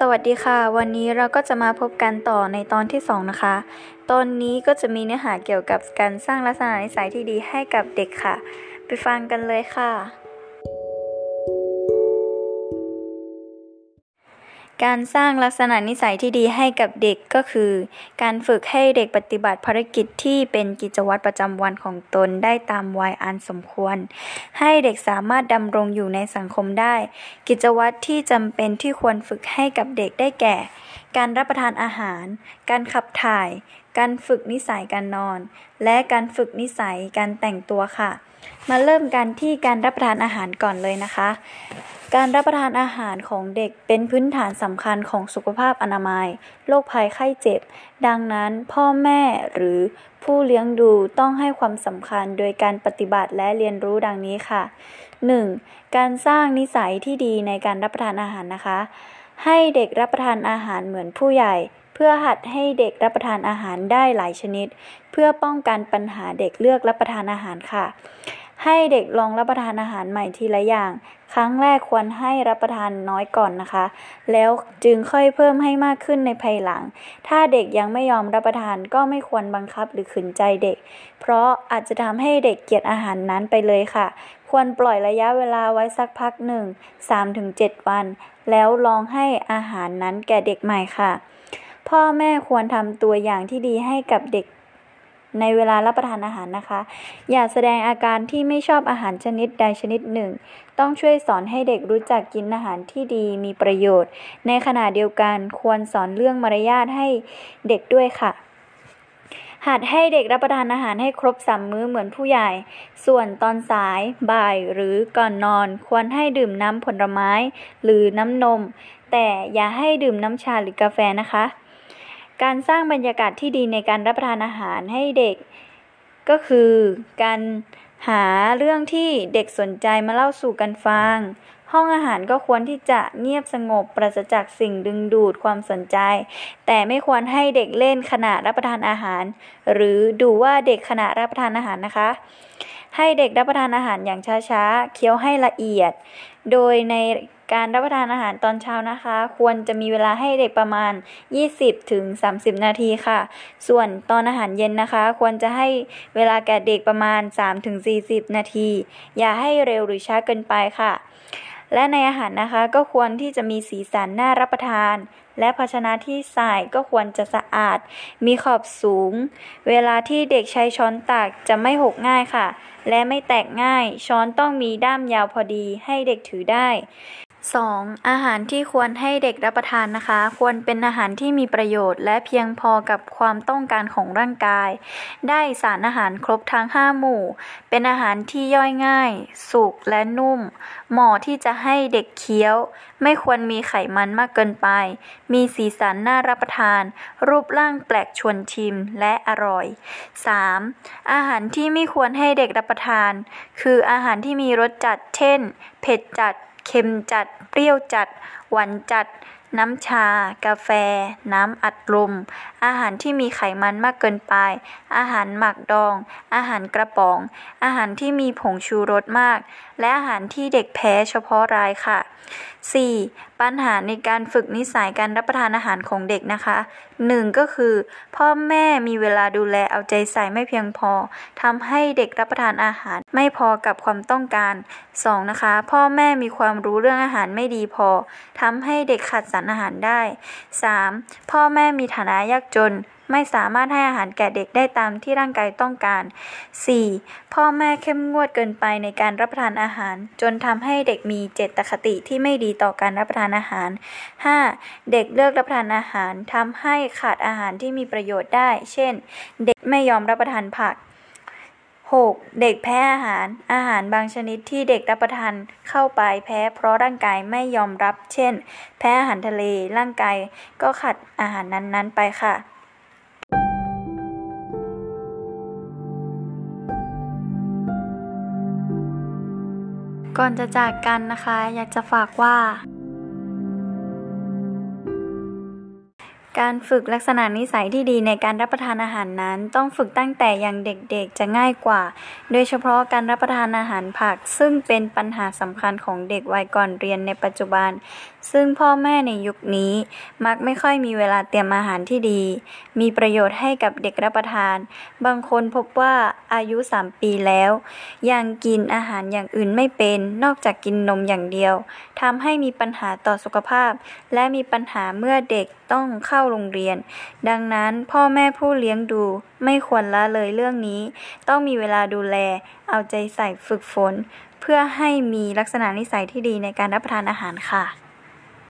สวัสดีค่ะ วันนี้เราก็จะมาพบกันต่อในตอนที่ 2 นะคะ ตอนนี้ก็จะมีเนื้อหาเกี่ยวกับการสร้างลักษณะนิสัยที่ดีให้กับเด็กค่ะ ไปฟังกันเลยค่ะ การสร้างลักษณะนิสัยที่ดีให้กับเด็กก็คือ การฝึกให้เด็กปฏิบัติภารกิจที่เป็นกิจวัตรประจำวันของตนได้ตามวัยอันสมควร ให้เด็กสามารถดำรงอยู่ในสังคมได้ กิจวัตรที่จำเป็นที่ควรฝึกให้กับเด็กได้แก่ การรับประทานอาหาร การขับถ่าย การฝึกนิสัยการนอน และการฝึกนิสัยการแต่งตัวค่ะ มาเริ่มกันที่การรับประทานอาหารก่อนเลยนะคะ การรับประทานอาหารของเด็กเป็นพื้นฐานสำคัญของสุขภาพอนามัย โรคภัยไข้เจ็บ ดังนั้นพ่อแม่หรือผู้เลี้ยงดูต้องให้ความสำคัญโดยการปฏิบัติและเรียนรู้ดังนี้ค่ะ 1. การสร้างนิสัยที่ดีในการรับประทานอาหารนะคะ ให้เด็กรับประทานอาหารเหมือนผู้ใหญ่ เพื่อหัดให้เด็กรับประทานอาหารได้หลายชนิด เพื่อป้องกันปัญหาเด็กเลือกรับประทานอาหารค่ะ ให้เด็กลองรับประทานอาหารใหม่ทีละอย่าง ครั้งแรกควรให้รับประทานน้อยก่อนนะคะ แล้วจึงค่อยเพิ่มให้มากขึ้นในภายหลัง ถ้าเด็กยังไม่ยอมรับประทานก็ไม่ควรบังคับหรือขืนใจเด็ก เพราะอาจจะทำให้เด็กเกลียดอาหารนั้นไปเลยค่ะ ควรปล่อยระยะเวลาไว้สักพักหนึ่ง3-7 วัน แล้วลองให้อาหารนั้นแก่เด็กใหม่ค่ะ พ่อแม่ควรทำตัวอย่างที่ดีให้กับเด็ก ในเวลารับประทานอาหารนะคะ อย่าแสดงอาการที่ไม่ชอบอาหารชนิดใดชนิดหนึ่ง ต้องช่วยสอนให้เด็กรู้จักกินอาหารที่ดีมีประโยชน์ ในขณะเดียวกันควรสอนเรื่องมารยาทให้เด็กด้วยค่ะหัดให้เด็กรับประทานอาหารให้ครบสามมื้อเหมือนผู้ใหญ่ ส่วนตอนสาย บ่ายหรือก่อนนอน ควรให้ดื่มน้ำผลไม้ หรือน้ำนม แต่อย่าให้ดื่มน้ำชาหรือกาแฟนะคะ การสร้างบรรยากาศที่ดีในการรับประทานอาหารให้เด็ก ก็คือการหาเรื่องที่เด็กสนใจมาเล่าสู่กันฟัง ห้องอาหารก็ควรที่จะเงียบสงบปราศจากสิ่งดึงดูดความสนใจ แต่ไม่ควรให้เด็กเล่นขณะรับประทานอาหาร หรือดูว่าเด็กขณะรับประทานอาหารนะคะ ให้เด็กรับประทานอาหารอย่างช้าๆ เคี้ยวให้ละเอียด โดยในการรับประทานอาหารตอนเช้านะคะ ควรจะมีเวลาให้เด็กประมาณ 20ถึง30นาทีค่ะ ส่วนตอนอาหารเย็นนะคะ ควรจะให้เวลาแก่เด็กประมาณ 3-40 นาที อย่าให้เร็วหรือช้าเกินไปค่ะ และในอาหารนะคะก็ควรที่จะมีสีสันน่ารับประทาน และภาชนะที่ใส่ก็ควรจะสะอาด มีขอบสูง เวลาที่เด็กใช้ช้อนตักจะไม่หกง่ายค่ะ และไม่แตกง่าย ช้อนต้องมีด้ามยาวพอดีให้เด็กถือได้ 2. อาหารที่ควรให้เด็กรับประทานนะคะ ควรเป็นอาหารที่มีประโยชน์ และเพียงพอกับความต้องการของร่างกาย ได้สารอาหารครบทั้ง 5 หมู่ เป็นอาหารที่ย่อยง่าย สุกและนุ่ม เหมาะที่จะให้เด็กเคี้ยว ไม่ควรมีไขมันมากเกินไป มีสีสันน่ารับประทาน รูปร่างแปลกชวนชิมและอร่อย 3. อาหารที่ไม่ควรให้เด็กรับประทาน คืออาหารที่มีรสจัด เช่น เผ็ดจัด เค็มจัด เปรี้ยวจัด หวานจัด น้ำชา กาแฟ น้ำอัดลม อาหารที่มีไขมันมากเกินไป อาหารหมักดอง อาหารกระป๋อง อาหารที่มีผงชูรสมาก และอาหารที่เด็กแพ้เฉพาะรายค่ะ 4. ปัญหาในการฝึกนิสัยการรับประทานอาหารของเด็กนะคะ 1. ก็คือ พ่อแม่มีเวลาดูแลเอาใจใส่ไม่เพียงพอทำให้เด็กรับประทานอาหารไม่พอกับความต้องการ 2. นะคะ พ่อแม่มีความรู้เรื่องอาหารไม่ดีพอทำให้เด็กขาดสารอาหารได้ 3. พ่อแม่มีฐานะยากจน ไม่สามารถให้อาหารแก่เด็กได้ตามที่ร่างกายต้องการ 4. พ่อแม่เข้มงวดเกินไปในการรับประทานอาหาร จนทำให้เด็กมีเจตคติที่ไม่ดีต่อการรับประทานอาหาร 5. เด็กเลือกรับประทานอาหารทำให้ขาดอาหารที่มีประโยชน์ได้ เช่น เด็กไม่ยอมรับประทานผัก 6. เด็กแพ้อาหาร อาหารบางชนิดที่เด็กรับประทานเข้าไปแพ้เพราะร่างกายไม่ยอมรับ เช่น แพ้อาหารทะเล ร่างกายก็ขาดอาหารนั้นๆไปค่ะก่อนจะจากกันนะคะ อยากจะฝากว่า การฝึกลักษณะนิสัยที่ดีในการรับประทานอาหารนั้น ต้องฝึกตั้งแต่อยังเด็กๆ จะง่ายกว่า โดยเฉพาะการรับประทานอาหารผัก ซึ่งเป็นปัญหาสำคัญของเด็กวัยก่อนเรียนในปัจจุบัน ซึ่งพ่อแม่ในยุคนี้ มักไม่ค่อยมีเวลาเตรียมอาหารที่ดี มีประโยชน์ให้กับเด็กรับประทาน บางคนพบว่าอายุ 3 ปีแล้ว ยังกินอาหารอย่างอื่นไม่เป็น นอกจากกินนมอย่างเดียวทำให้มีปัญหาต่อสุขภาพ และมีปัญหาเมื่อเด็กต้องเข้าโรงเรียน ดังนั้นพ่อแม่ผู้เลี้ยงดูไม่ควรละเลยเรื่องนี้ ต้องมีเวลาดูแล เอาใจใส่ฝึกฝน เพื่อให้มีลักษณะนิสัยที่ดีในการรับประทานอาหารค่ะ